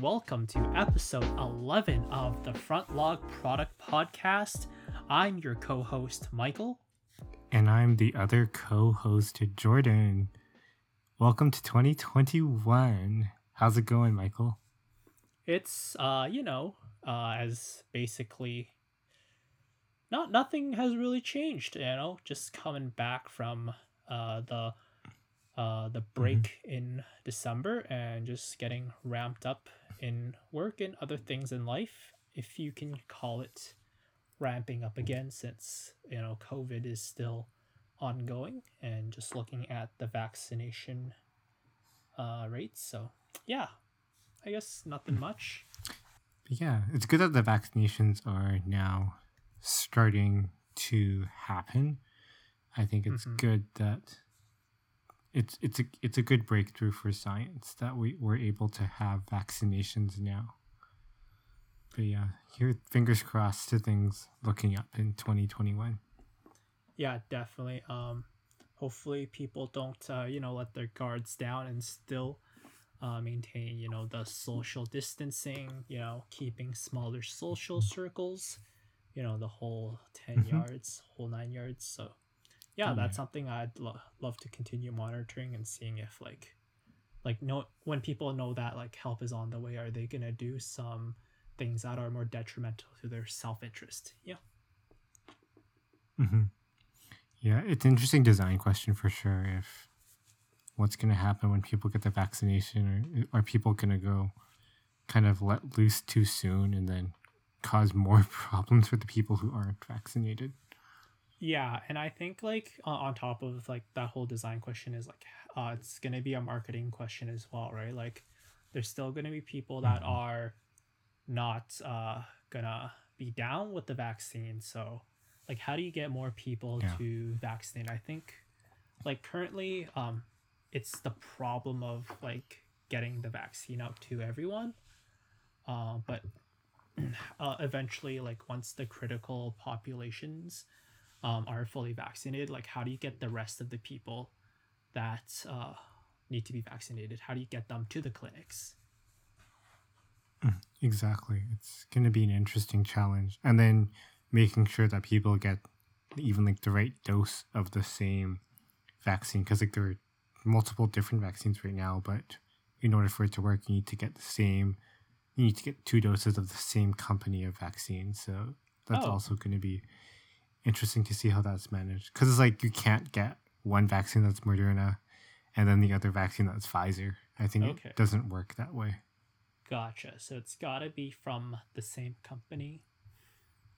welcome to episode 11 of the Front Log Product Podcast. I'm your co host, Michael. And I'm the other co host, Jordan. Welcome to 2021. How's it going, Michael? It's, uh, you know, uh, as basically not nothing has really changed, you know, just coming back from uh, the uh, the break mm-hmm. in December and just getting ramped up in work and other things in life, if you can call it ramping up again, since you know COVID is still ongoing, and just looking at the vaccination uh, rates. So yeah, I guess nothing much. Yeah, it's good that the vaccinations are now starting to happen. I think it's mm-hmm. good that it's it's a it's a good breakthrough for science that we we're able to have vaccinations now. But yeah, here fingers crossed to things looking up in 2021. Yeah, definitely. Um, hopefully people don't uh, you know let their guards down and still uh, maintain you know the social distancing. You know, keeping smaller social circles. You know, the whole 10 mm-hmm. yards, whole nine yards. So yeah, that's something I'd lo- love to continue monitoring and seeing if like like no when people know that like help is on the way, are they gonna do some things that are more detrimental to their self interest? Yeah. Mm-hmm. Yeah, it's an interesting design question for sure. If what's gonna happen when people get the vaccination, or are people gonna go kind of let loose too soon and then cause more problems for the people who aren't vaccinated? Yeah, and I think like on top of like that whole design question is like uh, it's gonna be a marketing question as well, right? Like there's still gonna be people that mm-hmm. are not uh, gonna be down with the vaccine. So like how do you get more people yeah. to vaccinate? I think like currently um it's the problem of like getting the vaccine out to everyone. Uh, but uh, eventually like once the critical populations um, are fully vaccinated like how do you get the rest of the people that uh, need to be vaccinated? How do you get them to the clinics? Mm, exactly. It's going to be an interesting challenge. And then making sure that people get even like the right dose of the same vaccine because like there are multiple different vaccines right now but in order for it to work you need to get the same you need to get two doses of the same company of vaccine. So that's oh. also going to be interesting to see how that's managed because it's like you can't get one vaccine that's Moderna and then the other vaccine that's Pfizer. I think okay. it doesn't work that way. Gotcha. So it's got to be from the same company.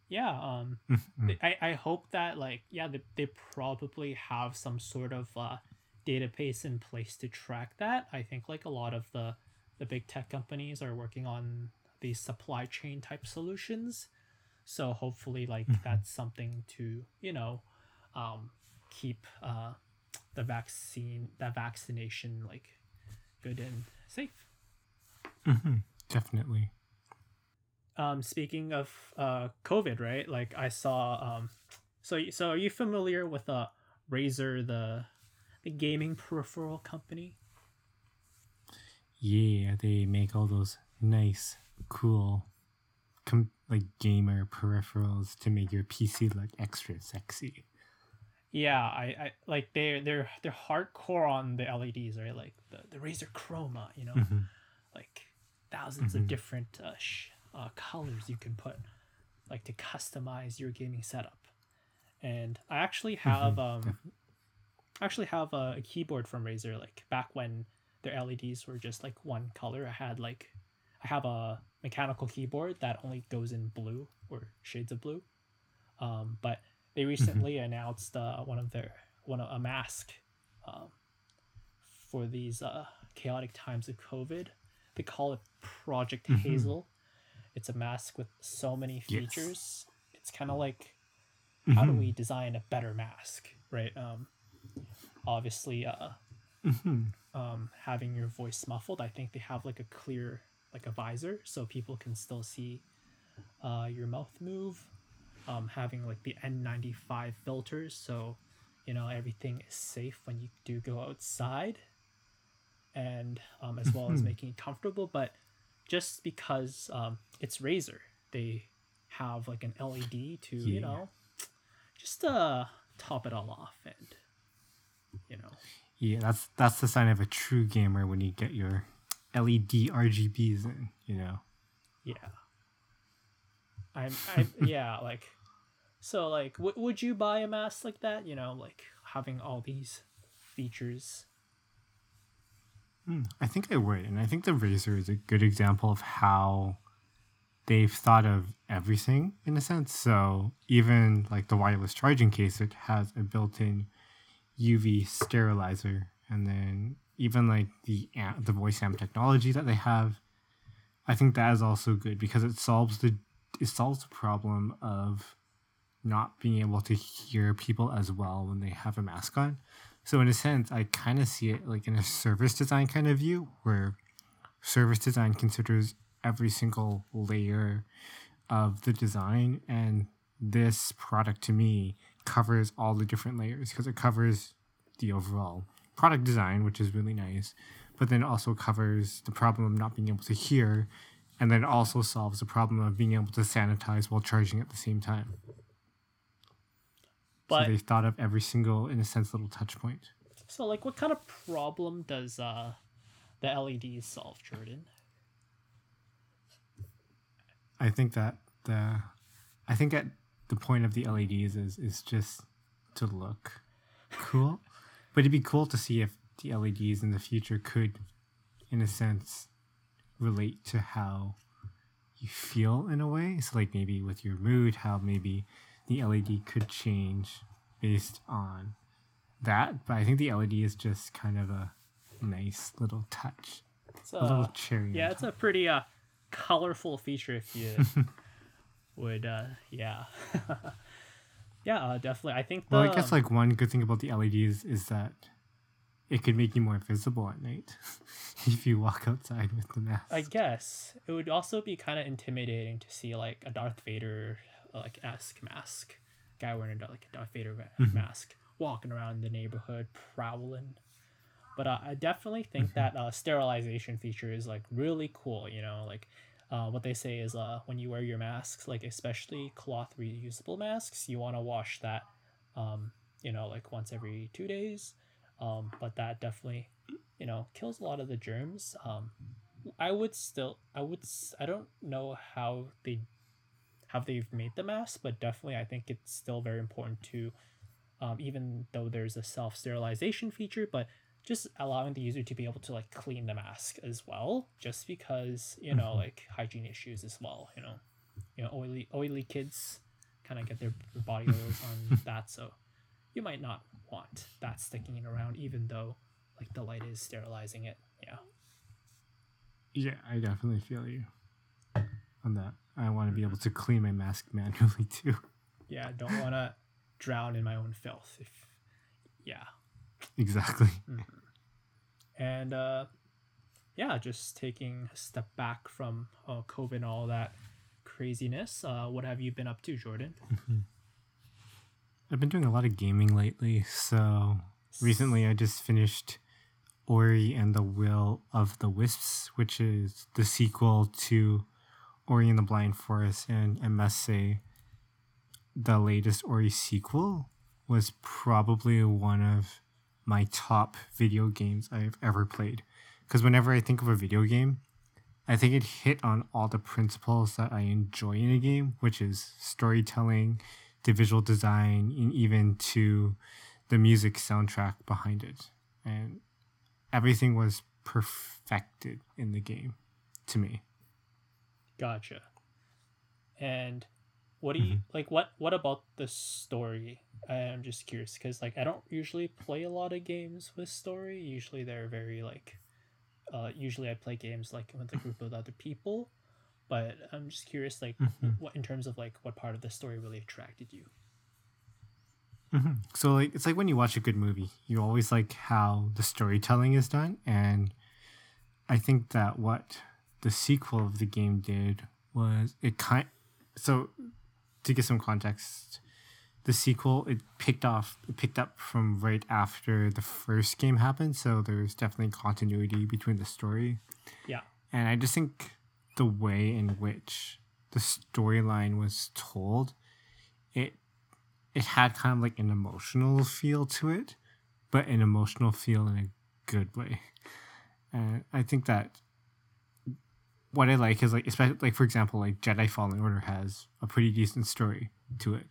Yeah. Um. Mm-hmm. I I hope that like yeah they they probably have some sort of uh database in place to track that. I think like a lot of the the big tech companies are working on these supply chain type solutions so hopefully, like mm-hmm. that's something to you know, um, keep uh, the vaccine, that vaccination, like good and safe. Mm-hmm. Definitely. Um, speaking of uh, COVID, right? Like I saw. Um, so so are you familiar with uh, Razer, the the gaming peripheral company? Yeah, they make all those nice, cool com- like gamer peripherals to make your PC look extra sexy. Yeah, I, I like they're they're they're hardcore on the LEDs, right? Like the the Razer Chroma, you know, mm-hmm. like 1000s mm-hmm. of different uh, sh- uh, colors you can put, like to customize your gaming setup. And I actually mm-hmm. have mm-hmm. um, actually have a, a keyboard from Razer. Like back when their LEDs were just like one color, I had like I have a mechanical keyboard that only goes in blue or shades of blue. Um, but they mm-hmm. recently mm-hmm. announced uh, one of their one a mask um, for these uh, chaotic times of COVID. They call it Project mm-hmm. Hazel. It's a mask with so many features. Yes. It's kind of like mm-hmm. how do mm-hmm. we design a better mask, right? Um, obviously, uh, mm-hmm. um, having your voice muffled. I think they have like a clear like a visor so people can still see uh, your mouth move. Um, having like the N95 filters so you know everything is safe when you do go outside and um, as well as mm-hmm. making it comfortable but just because um, it's Razer, they have like an LED to you know, just uh top it all off and you know. Yeah, that's that's the sign of a true gamer when you get your LED RGBs in. You know. Yeah. I'm, I yeah, like, so like, w- would you buy a mask like that? You know, like having all these features. Hmm, I think I would, and I think the Razer is a good example of how they've thought of everything in a sense. So even like the wireless charging case, it has a built-in UV sterilizer, and then even like the the voice amp technology that they have, I think that is also good because it solves the it solves the problem of not being able to hear people as well when they have a mask on. So in a sense, I kind of see it like in a service design kind of view, where service design considers every single layer of the design, and this product to me covers all the different layers because it covers the overall product design, which is really nice, but then also covers the problem of not being able to hear, and then also solves the problem of being able to sanitize while charging at the same time. But so they thought of every single, in a sense, little touch point. so like, what kind of problem does uh the LEDs solve, Jordan? I think that the, I think at the point of the LEDs is is just to look cool, but it'd be cool to see if the LEDs in the future could, in a sense, relate to how you feel in a way. So like maybe with your mood, how maybe the LED could change based on that. But I think the LED is just kind of a nice little touch, It's, a little uh, cherry. yeah, it's a pretty uh colorful feature if you would uh yeah. yeah, uh, definitely. I think the Well, I guess like one good thing about the LEDs is that it could make you more visible at night if you walk outside with the mask. I guess it would also be kind of intimidating to see like a Darth Vader like esque mask, guy wearing a, like a Darth Vader ma- mask, walking around the neighborhood prowling. But uh, I definitely think that uh, sterilization feature is like really cool. You know, like uh, what they say is uh, when you wear your masks, like especially cloth reusable masks, you want to wash that, um, you know, like once every two days. Um, but that definitely, you know, kills a lot of the germs. Um, I would still, I would, I don't know how they, how they've made the mask, but definitely I think it's still very important to, um, even though there's a self sterilization feature, but just allowing the user to be able to like clean the mask as well, just because you know Mhm. like hygiene issues as well. You know, you know oily oily kids kind of get their body oils on that, so you might not want that sticking around, even though like the light is sterilizing it. Yeah. yeah, I definitely feel you on that. I want to be able to clean my mask manually too. Yeah, I don't want to drown in my own filth. If yeah, Exactly. and uh, yeah, just taking a step back from uh, COVID and all that craziness. Uh, what have you been up to, Jordan? I've been doing a lot of gaming lately, so recently I just finished Ori and the Will of the Wisps, which is the sequel to Ori and the Blind Forest, and I must say the latest Ori sequel was probably one of my top video games I've ever played. Because whenever I think of a video game, I think it hit on all the principles that I enjoy in a game, which is storytelling, to visual design, and even to the music soundtrack behind it. And everything was perfected in the game to me. Gotcha. And what do you like? What what about the story? I'm just curious because like I don't usually play a lot of games with story. Usually they're very like, uh, usually I play games like with a group of other people. But I'm just curious, like, Mhm. what in terms of like what part of the story really attracted you? hmm So like it's like when you watch a good movie, you always like how the storytelling is done, and I think that what the sequel of the game did was it kind. So to get some context, the sequel it picked off it picked up from right after the first game happened, so there's definitely continuity between the story. Yeah. And I just think the way in which the storyline was told, it it had kind of like an emotional feel to it, but an emotional feel in a good way. And I think that what I like is like especially like for example like Jedi Fallen Order has a pretty decent story to it,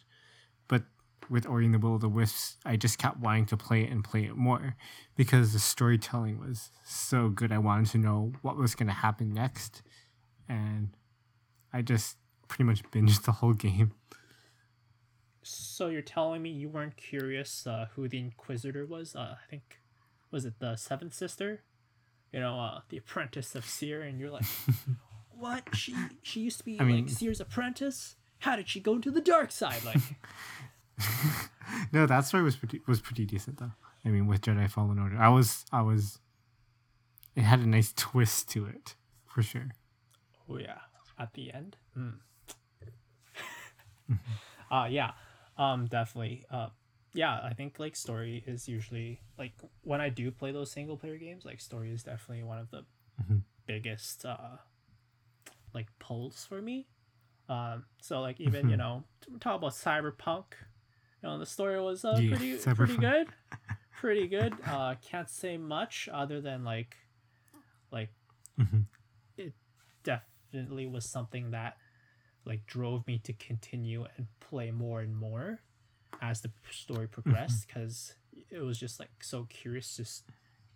but with Ori and the Will of the Wisps, I just kept wanting to play it and play it more because the storytelling was so good. I wanted to know what was going to happen next, and I just pretty much binged the whole game. So you're telling me you weren't curious uh, who the Inquisitor was? Uh, I think was it the Seventh Sister? You know, uh, the apprentice of Cere, and you're like, what? She she used to be I mean- like Cere's apprentice. How did she go to the dark side? Like, no, that story was pretty was pretty decent though. I mean, with Jedi Fallen Order, I was I was. It had a nice twist to it, for sure. oh yeah, at the end. Mm. uh yeah, um, definitely. Uh, yeah, I think like story is usually like when I do play those single player games, like story is definitely one of the Mhm. biggest uh like pulls for me. Um, so like even you know t- talk about cyberpunk, you know the story was uh, Yeah, pretty pretty good, pretty good. Uh, can't say much other than like like Mhm. it definitely was something that like drove me to continue and play more and more as the story progressed because it was just like so curious just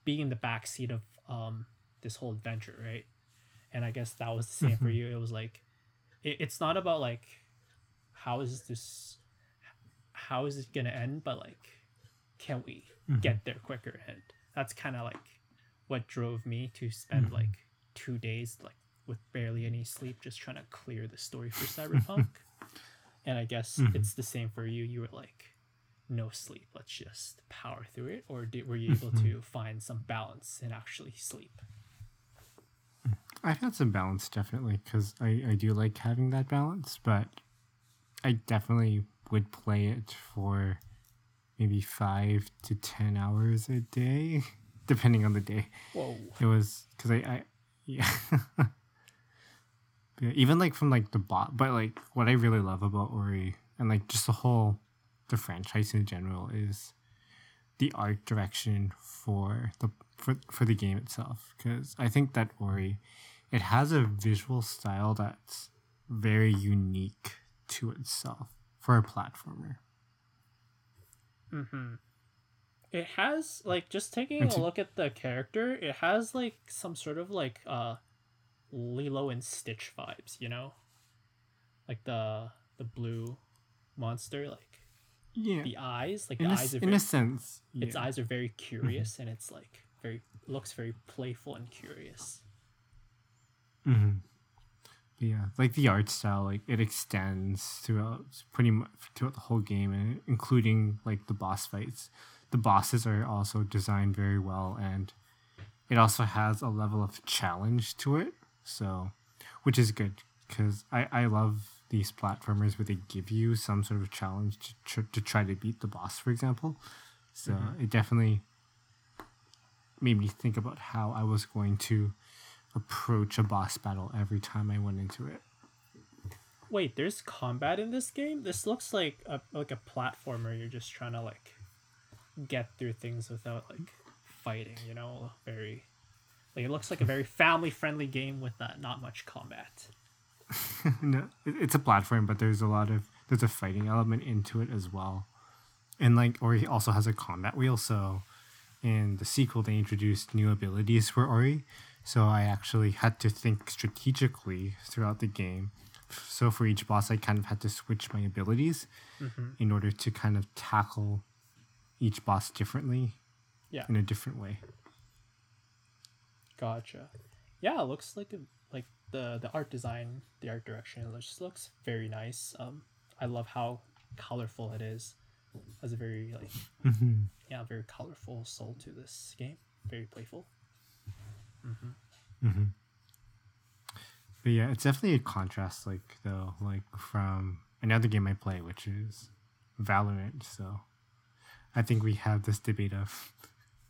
being in the backseat of um this whole adventure right and i guess that was the same for Mhm. you it was like it, it's not about like how is this how is it gonna end but like can we Mhm. get there quicker and that's kind of like what drove me to spend Mhm. like two days like with barely any sleep just trying to clear the story for cyberpunk and i guess Mhm. it's the same for you you were like no sleep let's just power through it or did, were you able Mhm. to find some balance and actually sleep I've had some balance definitely because I, I do like having that balance, but I definitely would play it for maybe five to ten hours a day, depending on the day. whoa It was because I, I yeah. yeah, even like from like the bot, but like what I really love about Ori and like just the whole the franchise in general is the art direction for the for, for the game itself because I think that Ori it has a visual style that's very unique to itself for a platformer. Mm-hmm. It has like just taking a look at the character, it has like some sort of like uh Lilo and Stitch vibes, you know? Like the the blue monster, like Yeah, the eyes, like in the a, eyes are in very, a sense, its eyes are very curious and it's like very looks very playful and curious. Mm-hmm. Yeah, like the art style, like it extends throughout pretty much throughout the whole game, and including like the boss fights. The bosses are also designed very well, and it also has a level of challenge to it. So, which is good because I I love these platformers where they give you some sort of challenge to tr- to try to beat the boss, for example. So Mhm. it definitely made me think about how I was going to approach a boss battle every time I went into it. Wait, there's combat in this game? This looks like a like a platformer you're just trying to like get through things without like fighting, you know? Very like it looks like a very family friendly game with uh, not much combat. no, it's a platform, but there's a lot of there's a fighting element into it as well, and like Ori also has a combat wheel. So, in the sequel, they introduced new abilities for Ori. So I actually had to think strategically throughout the game. So for each boss, I kind of had to switch my abilities Mm-hmm. in order to kind of tackle each boss differently Yeah. in a different way. Gotcha. Yeah, it looks like a, like the the art design, the art direction, it just looks very nice. Um, I love how colorful it is. Has a very like Mm-hmm. yeah, very colorful soul to this game. Very playful. Mm-hmm. But yeah, it's definitely a contrast, like though, like from another game I play, which is Valorant. So I think we have this debate of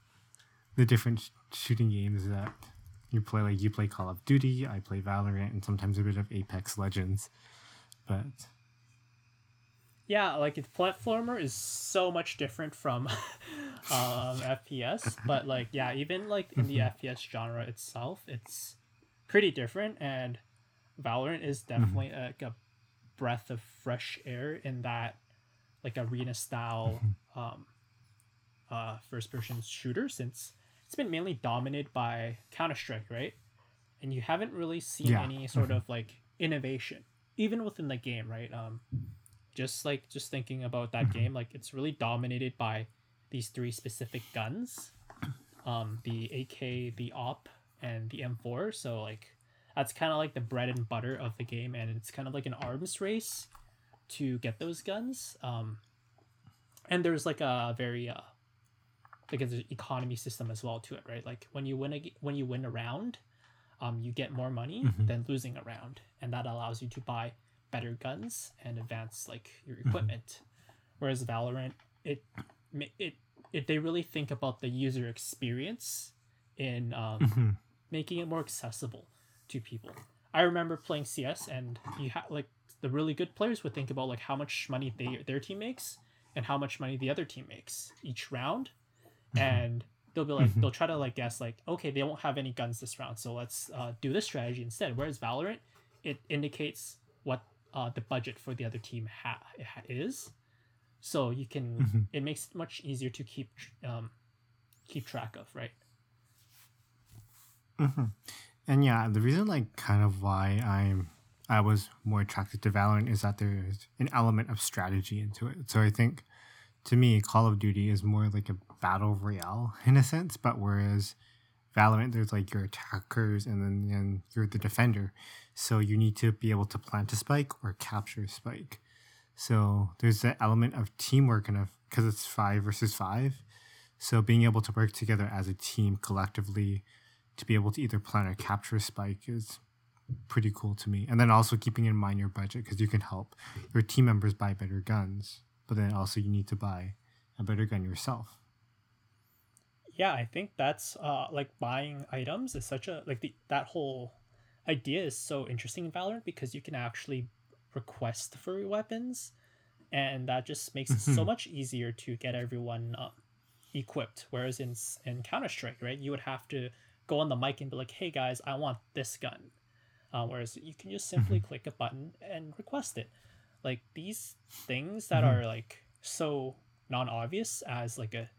the different shooting games that You play like you play Call of Duty, I play Valorant, and sometimes a bit of Apex Legends. But yeah, like its platformer is so much different from um, FPS, but like yeah, even like in the. FPS genre itself, it's pretty different. And Valorant is Mm-hmm. definitely like a breath of fresh air in that like arena style Mm-hmm. um, uh, first person shooter since it's been mainly dominated by Counter Strike, right? And you haven't really seen Yeah. any sort of like innovation, even within the game, right? Um, just like just thinking about that game, like it's really dominated by these three specific guns, um, the AK, the AWP, and the M4. So like that's kind of like the bread and butter of the game, and it's kind of like an arms race to get those guns. Um, and there's like a very uh, like an economy system as well to it, right? Like when you win a when you win a round, um, you get more money Mhm. than losing a round, and that allows you to buy better guns and advance like your equipment. Whereas Valorant, it it it they really think about the user experience in um, Mhm. making it more accessible to people. I remember playing CS, and you have like the really good players would think about like how much money they their team makes and how much money the other team makes each round, and they'll be like Mhm. they'll try to like guess like okay they won't have any guns this round, so let's uh, do this strategy instead. Whereas Valorant, it indicates what uh, the budget for the other team ha- is, so you can Mhm. it makes it much easier to keep um, keep track of, right? Mhm. And yeah, the reason like kind of why I'm I was more attracted to Valorant is that there's an element of strategy into it. So I think to me, Call of Duty is more like a battle royale in a sense, but whereas Valorant, there's like your attackers and then and you're the defender. So you need to be able to plant a spike or capture a spike. So there's that element of teamwork and of because it's five versus five. So being able to work together as a team collectively to be able to either plant or capture a spike is pretty cool to me. And then also keeping in mind your budget because you can help your team members buy better guns, but then also you need to buy a better gun yourself. Yeah i think that's uh like buying items is such a like the that whole idea is so interesting in valorant because you can actually request for weapons and that just makes it so Mhm. much easier to get everyone uh, equipped whereas in in counter-strike right you would have to go on the mic and be like hey guys i want this gun uh, whereas you can just simply click a button and request it like these things that Mhm. are like so non-obvious as like a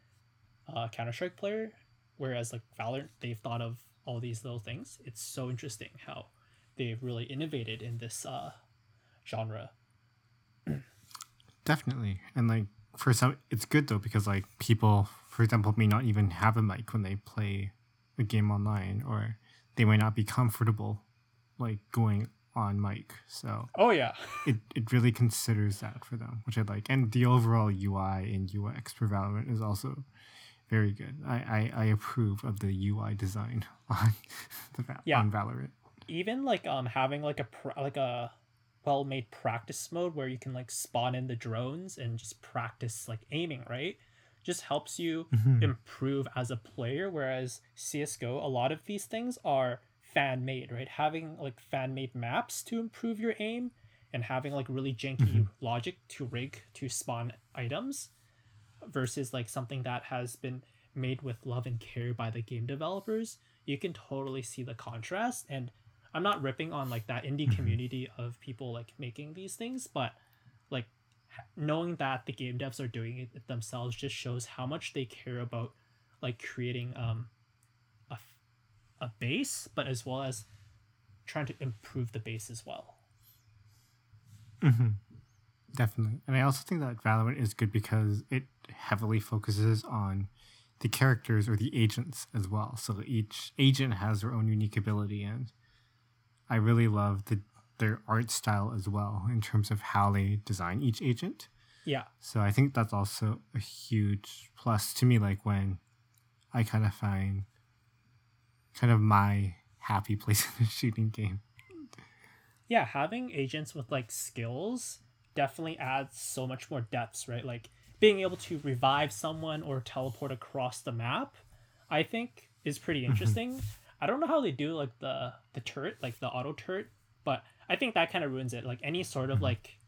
uh, Counter Strike player, whereas like Valorant, they've thought of all these little things. It's so interesting how they've really innovated in this uh, genre. Definitely. And like for some it's good though because like people for example may not even have a mic when they play a game online or they might not be comfortable like going on mic. So Oh yeah, it, it really considers that for them, which I like. And the overall UI and UX for Valorant is also very good. I, I, I approve of the UI design on the Yeah. on Valorant. even like um having like a pr- like a well made practice mode where you can like spawn in the drones and just practice like aiming right just helps you Mhm. improve as a player whereas csgo a lot of these things are fan made right having like fan made maps to improve your aim and having like really janky logic to rig to spawn items versus like something that has been made with love and care by the game developers you can totally see the contrast and i'm not ripping on like that indie community of people like making these things but like knowing that the game devs are doing it themselves just shows how much they care about like creating um a, a base but as well as trying to improve the base as well. Hmm Definitely. And I also think that Valorant is good because it heavily focuses on the characters or the agents as well. So each agent has their own unique ability and I really love the their art style as well in terms of how they design each agent. yeah So I think that's also a huge plus to me like when I kind of find kind of my happy place in a shooting game. yeah having agents with like skills definitely adds so much more depths right like being able to revive someone or teleport across the map i think is pretty interesting I don't know how they do like the the turret, like the auto turret, but I think that kind of ruins it. Like any sort of like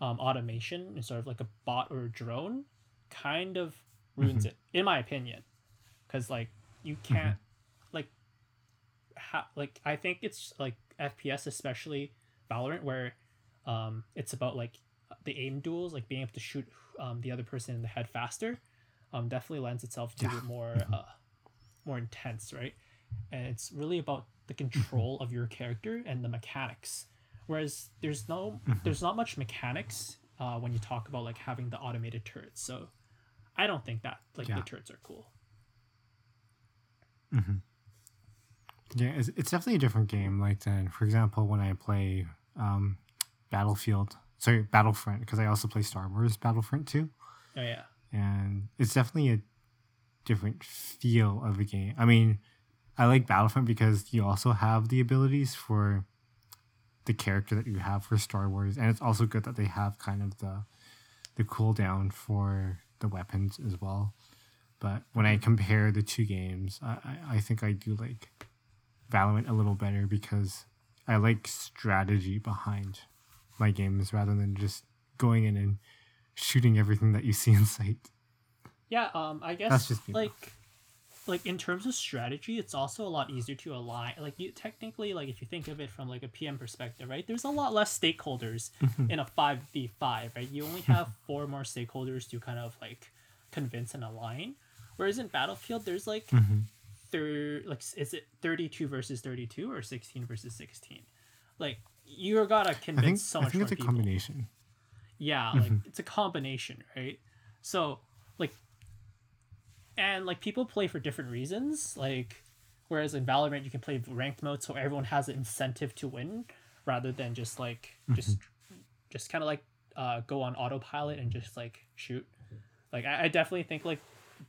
um, automation, sort of like a bot or a drone, kind of ruins Mm-hmm. it, in my opinion. Because like you can't like ha- like I think it's like FPS, especially Valorant, where um, it's about like the aim duels, like being able to shoot um, the other person in the head faster. Um, definitely lends itself to Yeah. more uh, more intense, right? And it's really about the control of your character and the mechanics. Whereas there's no there's not much mechanics uh, when you talk about like having the automated turrets. So I don't think that like Yeah. the turrets are cool. Yeah, it's, it's definitely a different game. Like then, for example, when I play um, Battlefield, sorry, Battlefront, because I also play Star Wars Battlefront too, Oh yeah. and it's definitely a different feel of a game. I mean, I like Battlefront because you also have the abilities for the character that you have for Star Wars, and it's also good that they have kind of the the cooldown for the weapons as well. But when I compare the two games, I, I, I think I do like Valorant a little better because I like strategy behind my games rather than just going in and shooting everything that you see in sight. Yeah, um, I guess That's just like, like in terms of strategy, it's also a lot easier to align. Like you technically, like if you think of it from like a PM perspective, right? There's a lot less stakeholders Mm-hmm. in a five v five, right? You only have four more stakeholders to kind of like convince and align. Whereas in Battlefield, there's like Mm-hmm. thir- like is it thirty two versus thirty two or sixteen versus sixteen? Like you're gotta I think convince so I think it's a people. combination. Yeah, like it's a combination, right? So like and like people play for different reasons. Like whereas in Valorant you can play ranked mode so everyone has an incentive to win rather than just like just just kind of like uh, go on autopilot and just like shoot. Like I, I definitely think like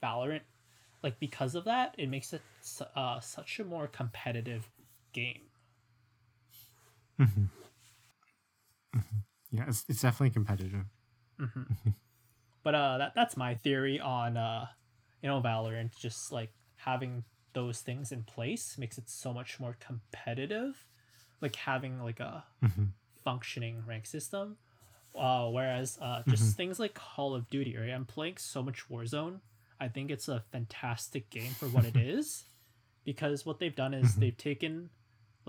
Valorant, like because of that, it makes it uh, such a more competitive game. Yeah, it's, it's definitely competitive. But uh, that that's my theory on uh, you know, Valorant. Just like having those things in place makes it so much more competitive. Like having like a functioning rank system. Uh, whereas uh, just things like Call of Duty, right? I'm playing so much Warzone. I think it's a fantastic game for what it is, because what they've done is they've taken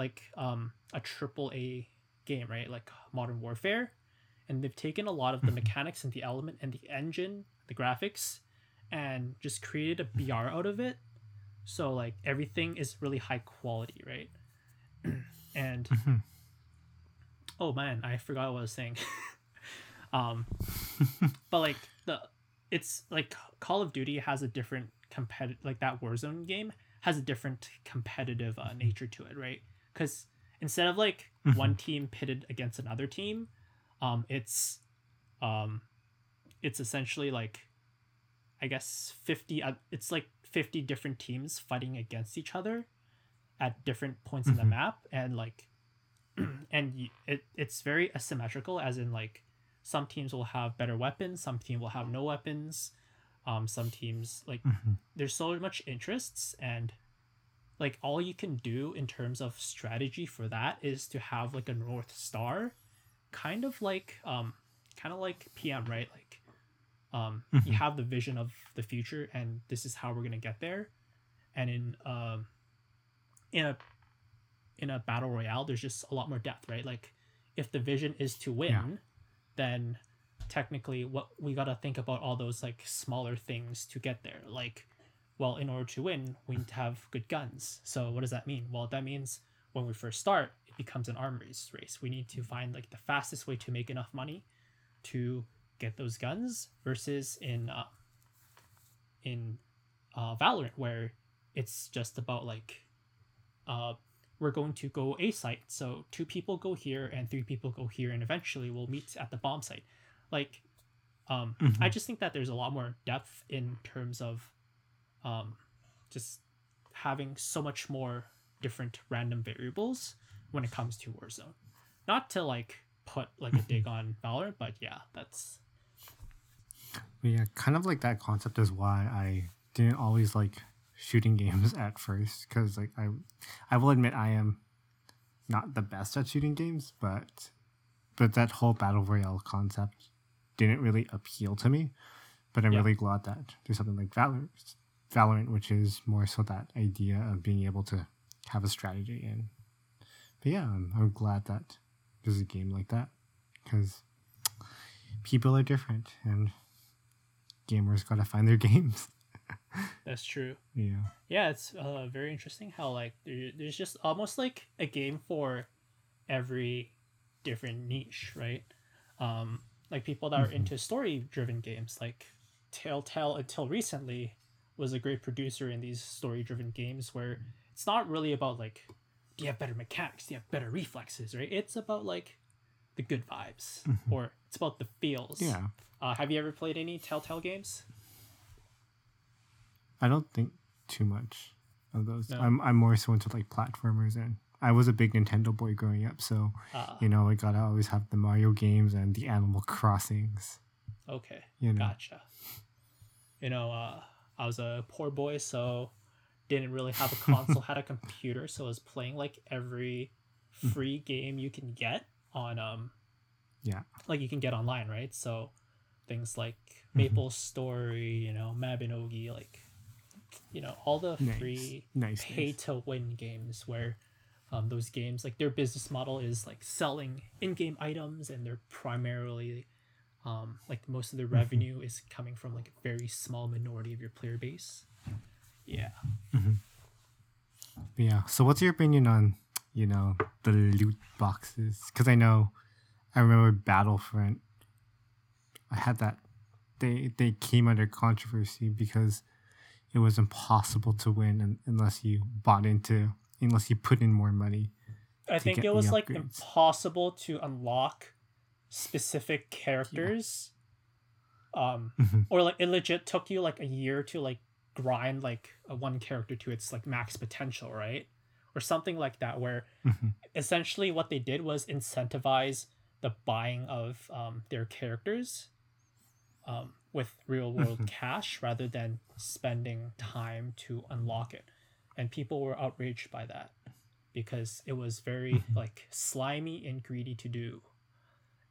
like um a triple A game, right? Like Modern Warfare, and they've taken a lot of the mechanics and the element and the engine, the graphics, and just created a BR out of it. So like everything is really high quality, right? and oh man, I forgot what I was saying. um, but like the it's like Call of Duty has a different competitive like that Warzone game has a different competitive uh, nature to it, right? Because instead of like one team pitted against another team, um, it's um, it's essentially like I guess fifty. Uh, it's like fifty different teams fighting against each other at different points in the map, and like, and it it's very asymmetrical. As in, like, some teams will have better weapons, some team will have no weapons. Um, some teams like there's so much interests and like all you can do in terms of strategy for that is to have like a north star kind of like um kind of like pm right? Like um you have the vision of the future and this is how we're gonna get there. And in um in a in a battle royale there's just a lot more depth right? Like if the vision is to win Yeah. then technically what we got to think about all those like smaller things to get there. Like well in order to win we need to have good guns. So what does that mean? Well that means when we first start it becomes an arms race. We need to find like the fastest way to make enough money to get those guns versus in uh, in uh, Valorant where it's just about like uh, we're going to go a site. So two people go here and three people go here and eventually we'll meet at the bomb site. Like um, i just think that there's a lot more depth in terms of um, just having so much more different random variables when it comes to warzone not to like put like a dig on valorant but yeah that's yeah, kind of like that concept is why I didn't always like shooting games at first because like I I will admit I am not the best at shooting games, but but that whole battle royale concept didn't really appeal to me. But I'm Yeah. really glad that there's something like Valorant, Valorant, which is more so that idea of being able to have a strategy and. But yeah, I'm, I'm glad that there's a game like that because people are different and gamers gotta find their games. That's true. Yeah. Yeah, it's uh, very interesting how like there, there's just almost like a game for every different niche, right? Um, like people that are into story-driven games, like Telltale until recently was a great producer in these story-driven games where it's not really about like do you have better mechanics, do you have better reflexes, right? It's about like the good vibes or it's about the feels. Yeah. Uh, have you ever played any Telltale games? I don't think too much of those. No. I'm I'm more so into like platformers and I was a big Nintendo boy growing up, so Uh, you know I gotta always have the Mario games and the Animal Crossings. Okay. You know. Gotcha. You know, uh, I was a poor boy, so didn't really have a console, had a computer, so I was playing like every free game you can get on um Yeah. like you can get online, right? So things like Mm-hmm. Maple Story, you know, Mabinogi, like you know, all the Nice. free Nice. pay nice. to win games where um, those games like their business model is like selling in-game items and they're primarily um, like most of Mm-hmm. the revenue is coming from like a very small minority of your player base yeah Yeah. So what's your opinion on, you know, the loot boxes? Because I know, I remember Battlefront. I had that. They they came under controversy because it was impossible to win unless you bought into unless you put in more money. i think it was the like impossible to unlock specific characters um Mhm. or like it legit took you like a year to like grind like a one character to its like max potential right? Or something like that where Mhm. essentially what they did was incentivize the buying of um, their characters um, with real world cash rather than spending time to unlock it. And people were outraged by that because it was very like slimy and greedy to do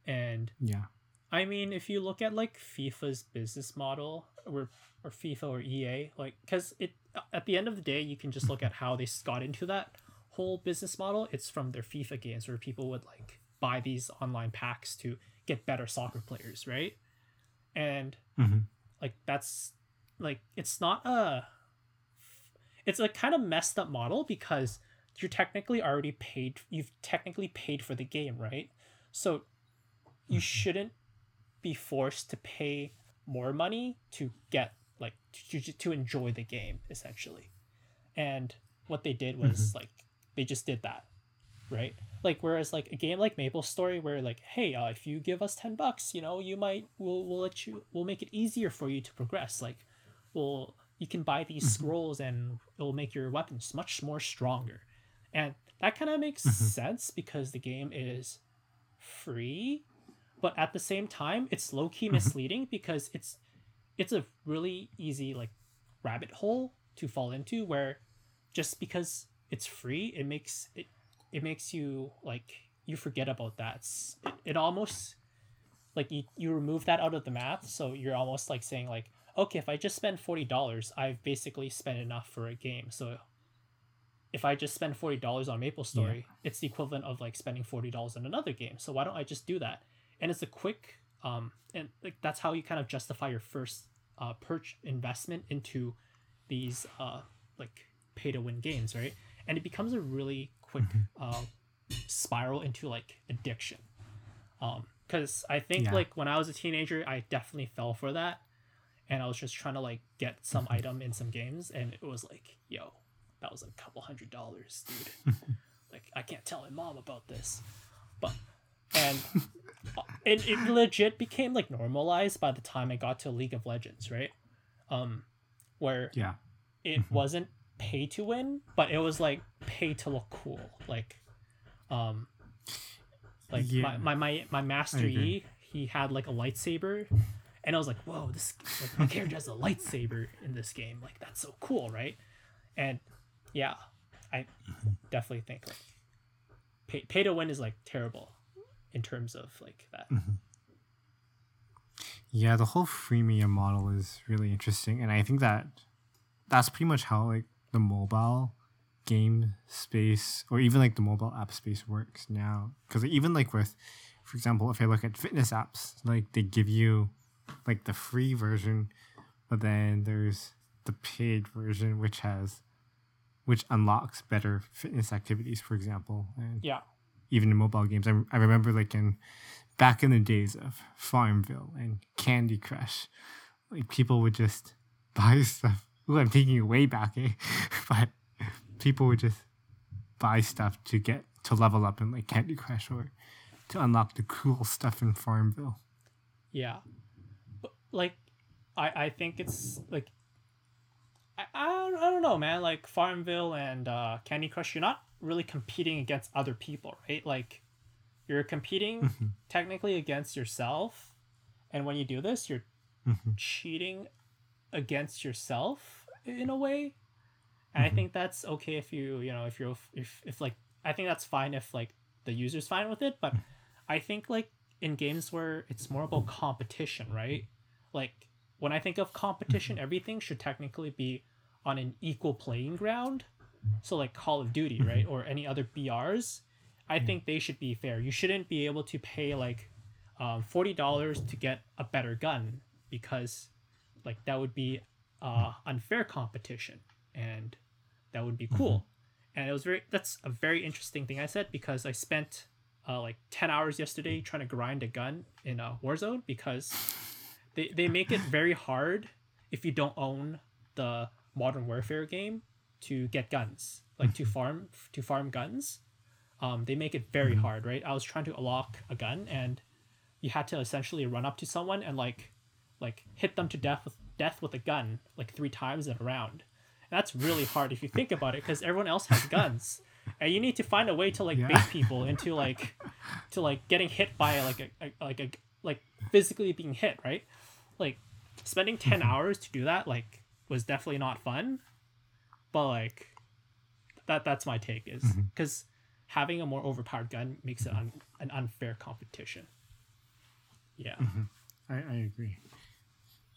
and Yeah. I mean, if you look at like FIFA's business model, or or FIFA or EA, like, because it at the end of the day, you can just look at how they got into that whole business model. It's from their FIFA games where people would like buy these online packs to get better soccer players, right? And Mhm. like that's like it's not a it's a kind of messed up model because you're technically already paid you've technically paid for the game right so you shouldn't be forced to pay more money to get like to, to enjoy the game essentially. And what they did was mm-hmm. like they just did that right? Like whereas like a game like maple story where like hey uh, if you give us 10 bucks you know you might we'll, we'll let you we'll make it easier for you to progress. Like well you can buy these mm-hmm. scrolls and it'll make your weapons much more stronger. And that kind of makes mm-hmm. sense because the game is free but at the same time it's low-key mm-hmm. misleading because it's it's a really easy like rabbit hole to fall into where just because it's free it makes it it makes you like you forget about that. It, it almost like you, you remove that out of the math so you're almost like saying like okay if i just spend $40 i've basically spent enough for a game. So if i just spend $40 on maple story it's the equivalent of like spending $40 on another game. So why don't i just do that and it's a quick um and like that's how you kind of justify your first uh perch investment into these uh like pay to win games right? And it becomes a really quick uh spiral into like addiction. Um because i think Yeah. like when i was a teenager i definitely fell for that. And i was just trying to like get some item in some games and it was like yo that was a couple hundred dollars dude. Like i can't tell my mom about this. But and it, it legit became like normalized by the time i got to league of legends right um where Yeah. it wasn't pay to win, but it was like pay to look cool. Like, um, like Yeah. my, my my my master. Yi, he had like a lightsaber, and I was like, whoa, this like, my character has a lightsaber in this game. Like that's so cool, right? and yeah, I definitely think like pay, pay to win is like terrible in terms of like that. Mm-hmm. Yeah, the whole freemium model is really interesting, and I think that that's pretty much how like the mobile game space or even like the mobile app space works now. Because even like with, for example, if I look at fitness apps, like they give you like the free version, but then there's the paid version which has which unlocks better fitness activities, for example, and Yeah, even in mobile games. I, I remember like in back in the days of Farmville and Candy Crush, like people would just buy stuff. Ooh, I'm taking it way back, eh? but people would just buy stuff to get to level up in like Candy Crush or to unlock the cool stuff in Farmville. yeah, but like I I think it's like. I, I, don't, I don't know man like farmville and uh, candy crush you're not really competing against other people right like you're competing Mm-hmm. technically against yourself and when you do this you're Mhm. cheating against yourself in a way and Mm-hmm. i think that's okay if you you know if you're if, if like i think that's fine if like the user's fine with it but i think like in games where it's more about competition right like when i think of competition Mm-hmm. everything should technically be on an equal playing ground so like call of duty right or any other brs i think they should be fair. You shouldn't be able to pay like um, $40 to get a better gun because like that would be uh, unfair competition and that would be cool. And it was very that's a very interesting thing i said because i spent uh, like 10 hours yesterday trying to grind a gun in uh, warzone because they, they make it very hard if you don't own the modern warfare game to get guns like to mm-hmm. farm to farm guns. Um, they make it very mm-hmm. hard right? I was trying to unlock a gun and you had to essentially run up to someone and like like hit them to death with death with a gun like three times in a round. And that's really hard if you think about it because everyone else has guns. And you need to find a way to like Yeah. bait people into like to like getting hit by like a, a like a like physically being hit right? Like spending 10 mm-hmm. hours to do that like was definitely not fun but like that that's my take is mm-hmm. because having a more overpowered gun makes it un, an unfair competition yeah mm-hmm. I, I agree.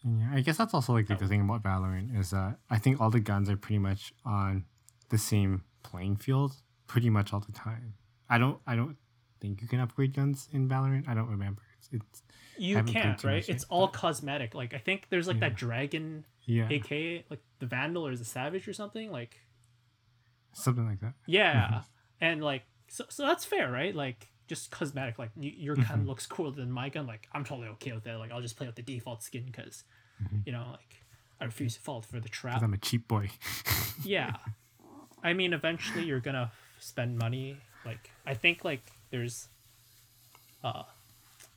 And yeah, I guess that's also like the good thing about Valorant is that I think all the guns are pretty much on the same playing field pretty much all the time. I don't I don't think you can upgrade guns in Valorant. I don't remember. It's, it's you can't right much yet, it's all cosmetic like i think there's like Yeah. that dragon yeah, ak like the vandal or the savage or something like something like that. yeah. Mm-hmm. And like so, so that's fair right? Like just cosmetic like your gun mm-hmm. looks cooler than my gun like i'm totally okay with that like i'll just play with the default skin because mm-hmm. you know like i refuse to fall for the trap. I'm a cheap boy. yeah. I mean eventually you're gonna spend money. Like i think like there's uh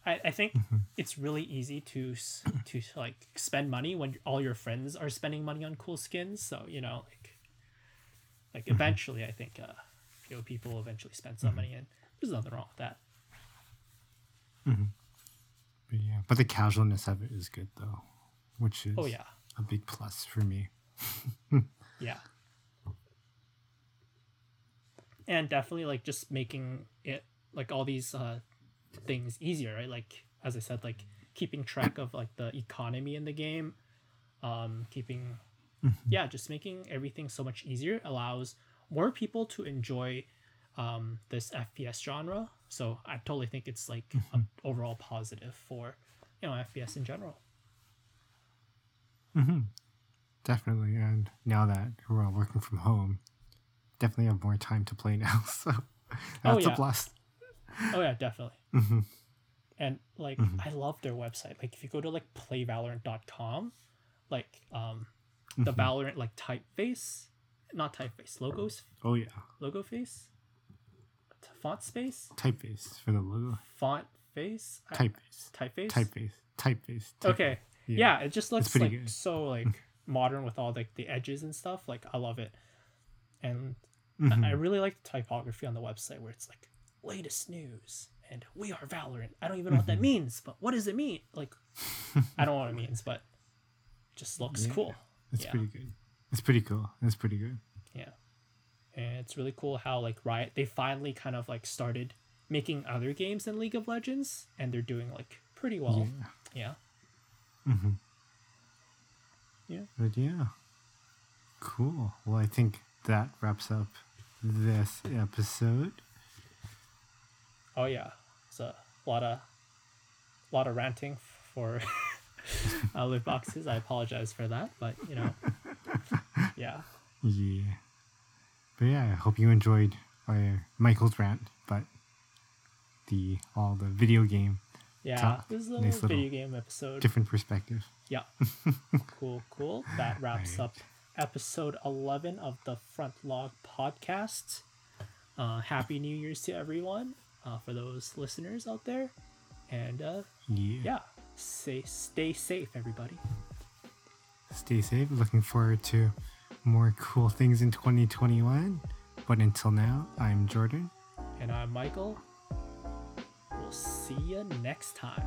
i, I think it's really easy to to like spend money when all your friends are spending money on cool skins. So you know like like eventually i think uh you know people will eventually spend some money and there's nothing wrong with that. But yeah, but the casualness of it is good though, which is oh yeah. a big plus for me. Yeah. And definitely like just making it like all these uh things easier, right? Like as I said, like keeping track of like the economy in the game, um, keeping yeah, just making everything so much easier allows more people to enjoy um this FPS genre. So I totally think it's like an overall positive for you know FPS in general. Mm-hmm. Definitely, and now that we're all working from home, definitely have more time to play now. So that's yeah. a plus. Oh yeah, definitely. And like I love their website. Like if you go to like playvalorant.com, like um the Valorant like typeface, not typeface, logos, Oh yeah, logo face, font space, typeface for the logo. font face, I- Typeface, typeface. typeface, typeface. typeface. Okay. Yeah. it just looks like good. so like modern with all like the edges and stuff. Like I love it. And Mm-hmm. I I really like the typography on the website where it's like latest news and we are Valorant. I don't even know what Mm-hmm. that means, but what does it mean? Like I don't know what it means, but it just looks Yeah. cool. It's yeah. pretty good. It's pretty cool. It's pretty good. Yeah. And it's really cool how like Riot they finally kind of like started making other games in League of Legends and they're doing like pretty well. Yeah. Yeah. Mm-hmm. Yeah. But yeah. Cool. Well, I think that wraps up this episode. Oh yeah. It's a lot of lot of ranting for uh, loot boxes. I apologize for that, but you know, yeah. Yeah. But yeah, I hope you enjoyed our Michael's rant, but the all the video game Yeah, Top. this is a Nice little video little game episode. different perspective. Yeah. cool, cool. That wraps up episode 11 of the Front Log podcast. Uh, Happy New Year's to everyone uh, for those listeners out there. And uh, Yeah. yeah, say, stay safe, everybody. Stay safe. Looking forward to more cool things in 2021. But until now, I'm Jordan. And I'm Michael. We'll see you next time.